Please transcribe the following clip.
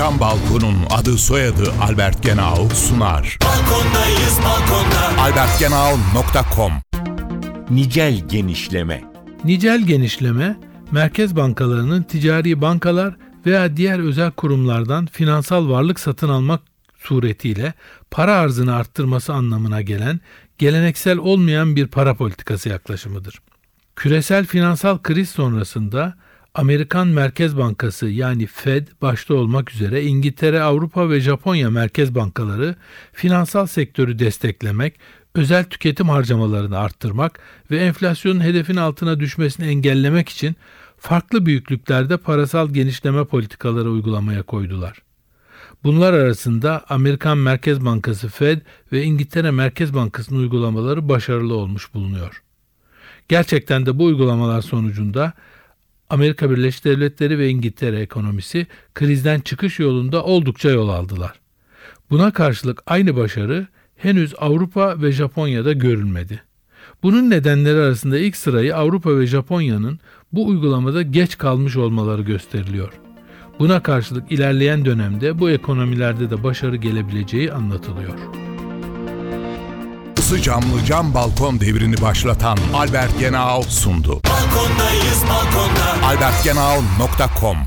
Cam Balkon'un adı soyadı Albert Genau sunar. Balkondayız balkonda. albertgenau.com Nicel genişleme. Nicel genişleme, merkez bankalarının ticari bankalar veya diğer özel kurumlardan finansal varlık satın almak suretiyle para arzını arttırması anlamına gelen geleneksel olmayan bir para politikası yaklaşımıdır. Küresel finansal kriz sonrasında Amerikan Merkez Bankası yani Fed başta olmak üzere İngiltere, Avrupa ve Japonya merkez bankaları finansal sektörü desteklemek, özel tüketim harcamalarını arttırmak ve enflasyonun hedefin altına düşmesini engellemek için farklı büyüklüklerde parasal genişleme politikaları uygulamaya koydular. Bunlar arasında Amerikan Merkez Bankası Fed ve İngiltere Merkez Bankası'nın uygulamaları başarılı olmuş bulunuyor. Gerçekten de bu uygulamalar sonucunda Amerika Birleşik Devletleri ve İngiltere ekonomisi krizden çıkış yolunda oldukça yol aldılar. Buna karşılık aynı başarı henüz Avrupa ve Japonya'da görülmedi. Bunun nedenleri arasında ilk sırayı Avrupa ve Japonya'nın bu uygulamada geç kalmış olmaları gösteriliyor. Buna karşılık ilerleyen dönemde bu ekonomilerde de başarı gelebileceği anlatılıyor. Isı camlı cam balkon devrini başlatan Albert Genau sundu. Balkondayız balkonda. albertgenau.com